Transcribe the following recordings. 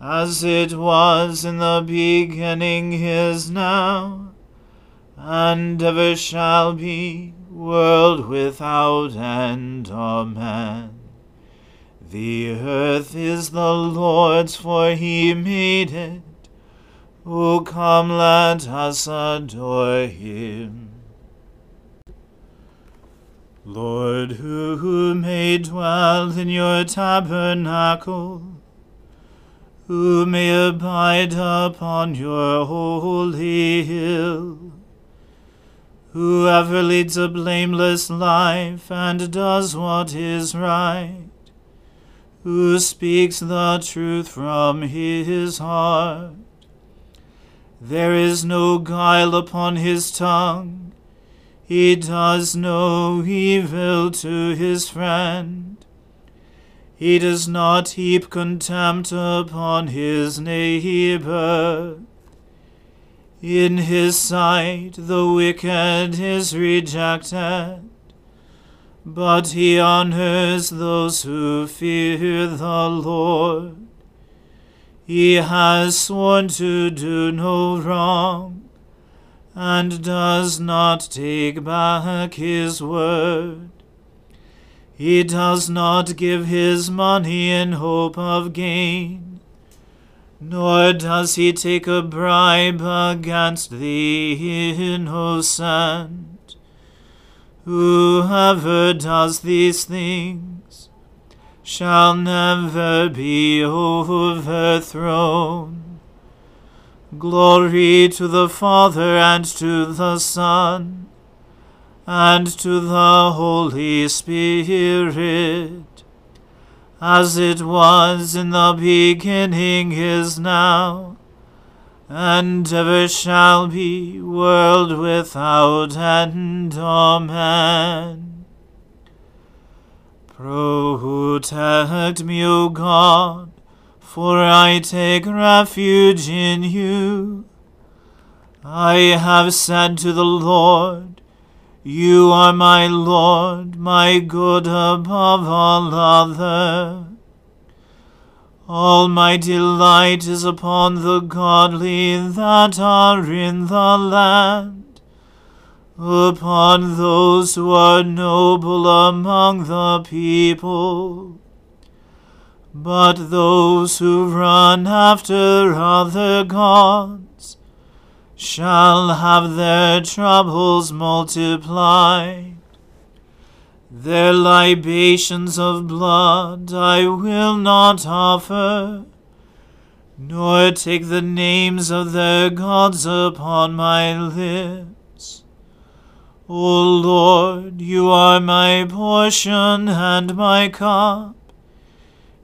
as it was in the beginning is now, and ever shall be, world without end. Amen. The earth is the Lord's, for he made it. O come, let us adore him. Lord, who may dwell in your tabernacle, who may abide upon your holy hill. Whoever leads a blameless life and does what is right, who speaks the truth from his heart. There is no guile upon his tongue, he does no evil to his friend. He does not heap contempt upon his neighbor. In his sight the wicked is rejected, but he honors those who fear the Lord. He has sworn to do no wrong, and does not take back his word. He does not give his money in hope of gain, nor does he take a bribe against the innocent. Whoever does these things shall never be overthrown. Glory to the Father and to the Son and to the Holy Spirit, as it was in the beginning is now, and ever shall be, world without end. Amen. Protect me, O God, for I take refuge in you. I have said to the Lord, you are my Lord, my good above all other. All my delight is upon the godly that are in the land, upon those who are noble among the people. But those who run after other gods shall have their troubles multiplied. Their libations of blood I will not offer, nor take the names of their gods upon my lips. O Lord, you are my portion and my cup.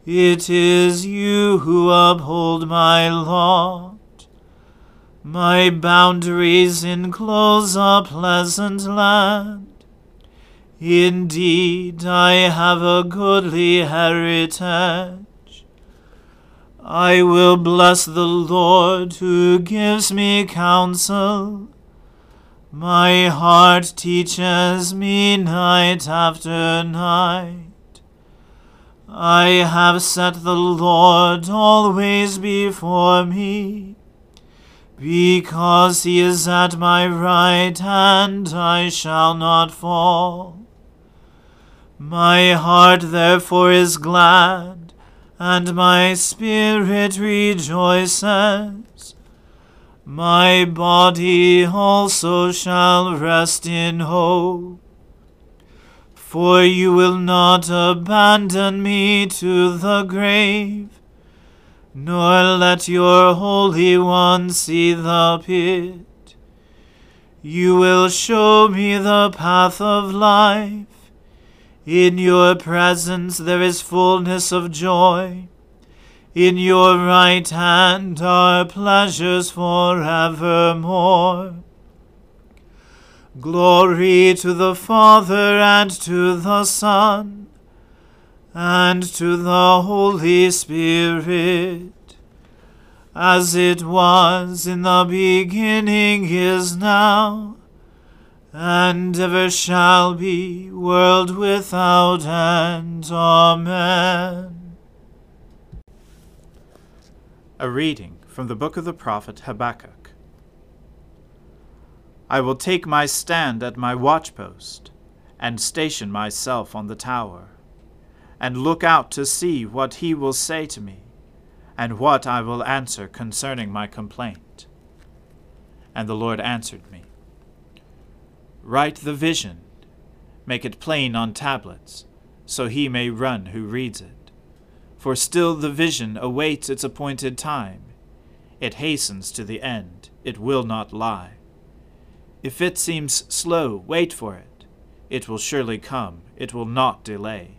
It is you who uphold my lot. My boundaries enclose a pleasant land Indeed, I have a goodly heritage. I will bless the Lord who gives me counsel. My heart teaches me night after night. I have set the Lord always before me. Because he is at my right hand, I shall not fall. My heart therefore is glad, and my spirit rejoices. My body also shall rest in hope. For you will not abandon me to the grave, nor let your Holy One see the pit. You will show me the path of life. In your presence there is fullness of joy. In your right hand are pleasures for evermore. Glory to the Father and to the Son and to the Holy Spirit, as it was in the beginning is now and ever shall be, world without end. Amen. A reading from the book of the prophet Habakkuk. I will take my stand at my watchpost, and station myself on the tower, and look out to see what he will say to me, and what I will answer concerning my complaint. And the Lord answered me. Write the vision, make it plain on tablets, so he may run who reads it. For still the vision awaits its appointed time. It hastens to the end, it will not lie. If it seems slow, wait for it. It will surely come, it will not delay.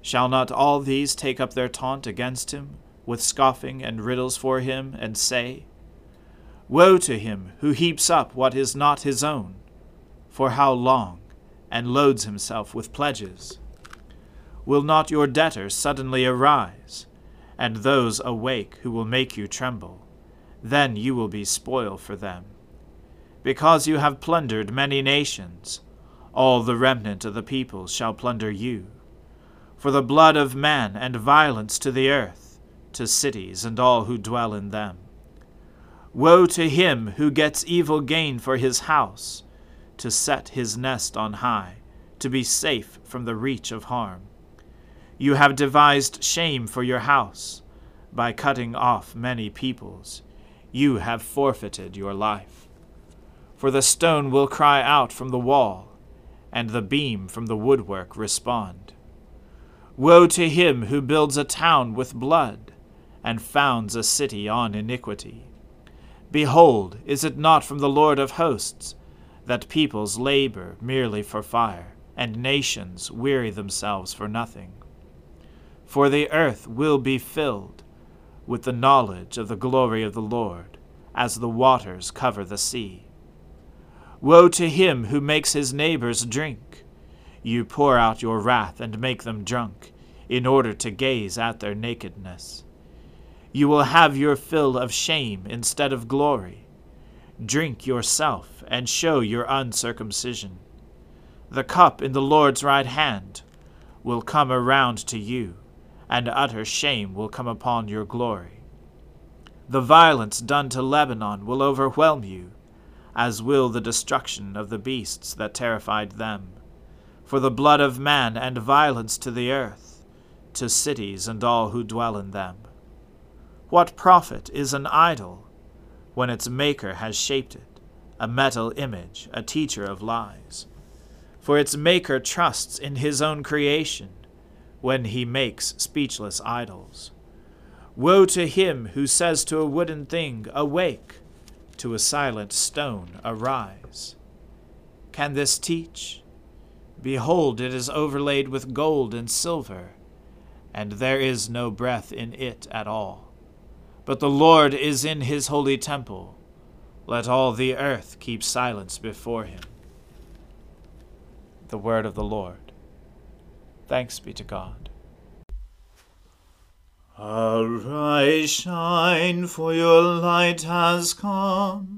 Shall not all these take up their taunt against him, with scoffing and riddles for him, and say, Woe to him who heaps up what is not his own! For how long? And loads himself with pledges. Will not your debtors suddenly arise, and those awake who will make you tremble? Then you will be spoil for them. Because you have plundered many nations, all the remnant of the peoples shall plunder you. For the blood of man and violence to the earth, to cities and all who dwell in them. Woe to him who gets evil gain for his house to set his nest on high, to be safe from the reach of harm. You have devised shame for your house by cutting off many peoples. You have forfeited your life. For the stone will cry out from the wall, and the beam from the woodwork respond. Woe to him who builds a town with blood, and founds a city on iniquity. Behold, is it not from the Lord of hosts that peoples labor merely for fire, and nations weary themselves for nothing. For the earth will be filled with the knowledge of the glory of the Lord, as the waters cover the sea. Woe to him who makes his neighbors drink! You pour out your wrath and make them drunk, in order to gaze at their nakedness. You will have your fill of shame instead of glory. Drink yourself and show your uncircumcision. The cup in the Lord's right hand will come around to you, and utter shame will come upon your glory. The violence done to Lebanon will overwhelm you as will the destruction of the beasts that terrified them. For the blood of man and violence to the earth, to cities and all who dwell in them. What profit is an idol when its maker has shaped it, a metal image, a teacher of lies? For its maker trusts in his own creation when he makes speechless idols. Woe to him who says to a wooden thing, Awake! to a silent stone arise. Can this teach? Behold, it is overlaid with gold and silver, and there is no breath in it at all. But the Lord is in his holy temple. Let all the earth keep silence before him. The word of the Lord. Thanks be to God. Arise, shine, for your light has come,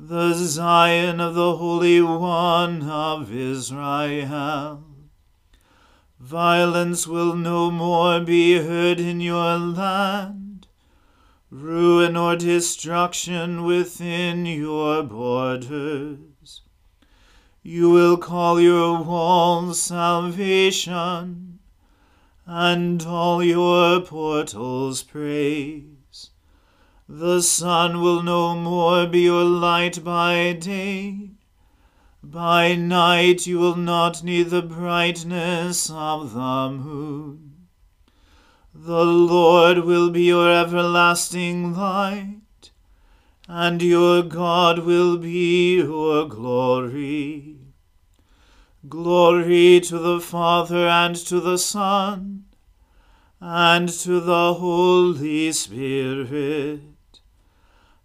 the Zion of the Holy One of Israel. Violence will no more be heard in your land, ruin or destruction within your borders. You will call your walls salvation and all your portals praise. The sun will no more be your light by day. By night you will not need the brightness of the moon. The Lord will be your everlasting light, and your God will be your glory. Glory to the Father and to the Son and to the Holy Spirit,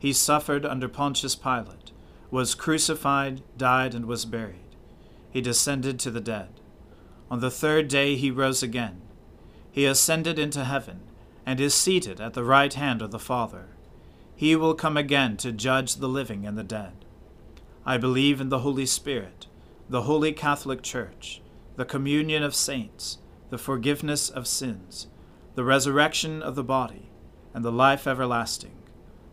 He suffered under Pontius Pilate, was crucified, died, and was buried. He descended to the dead. On the third day he rose again. He ascended into heaven, and is seated at the right hand of the Father. He will come again to judge the living and the dead. I believe in the Holy Spirit the Holy Catholic Church, the communion of saints, the forgiveness of sins, the resurrection of the body, and the life everlasting.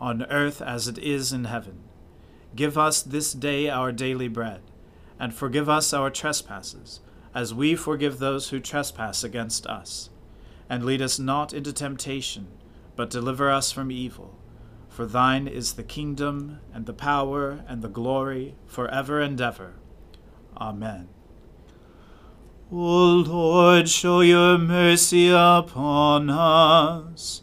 on earth as it is in heaven. Give us this day our daily bread, and forgive us our trespasses, as we forgive those who trespass against us. And lead us not into temptation, but deliver us from evil. For thine is the kingdom, and the power, and the glory, for ever and ever. Amen. O Lord, show your mercy upon us,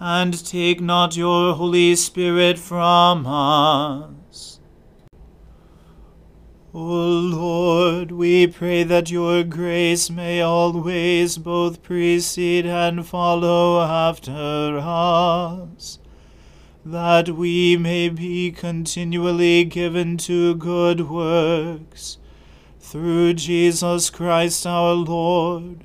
and take not your Holy Spirit from us. O Lord, we pray that your grace may always both precede and follow after us, that we may be continually given to good works, through Jesus Christ our Lord,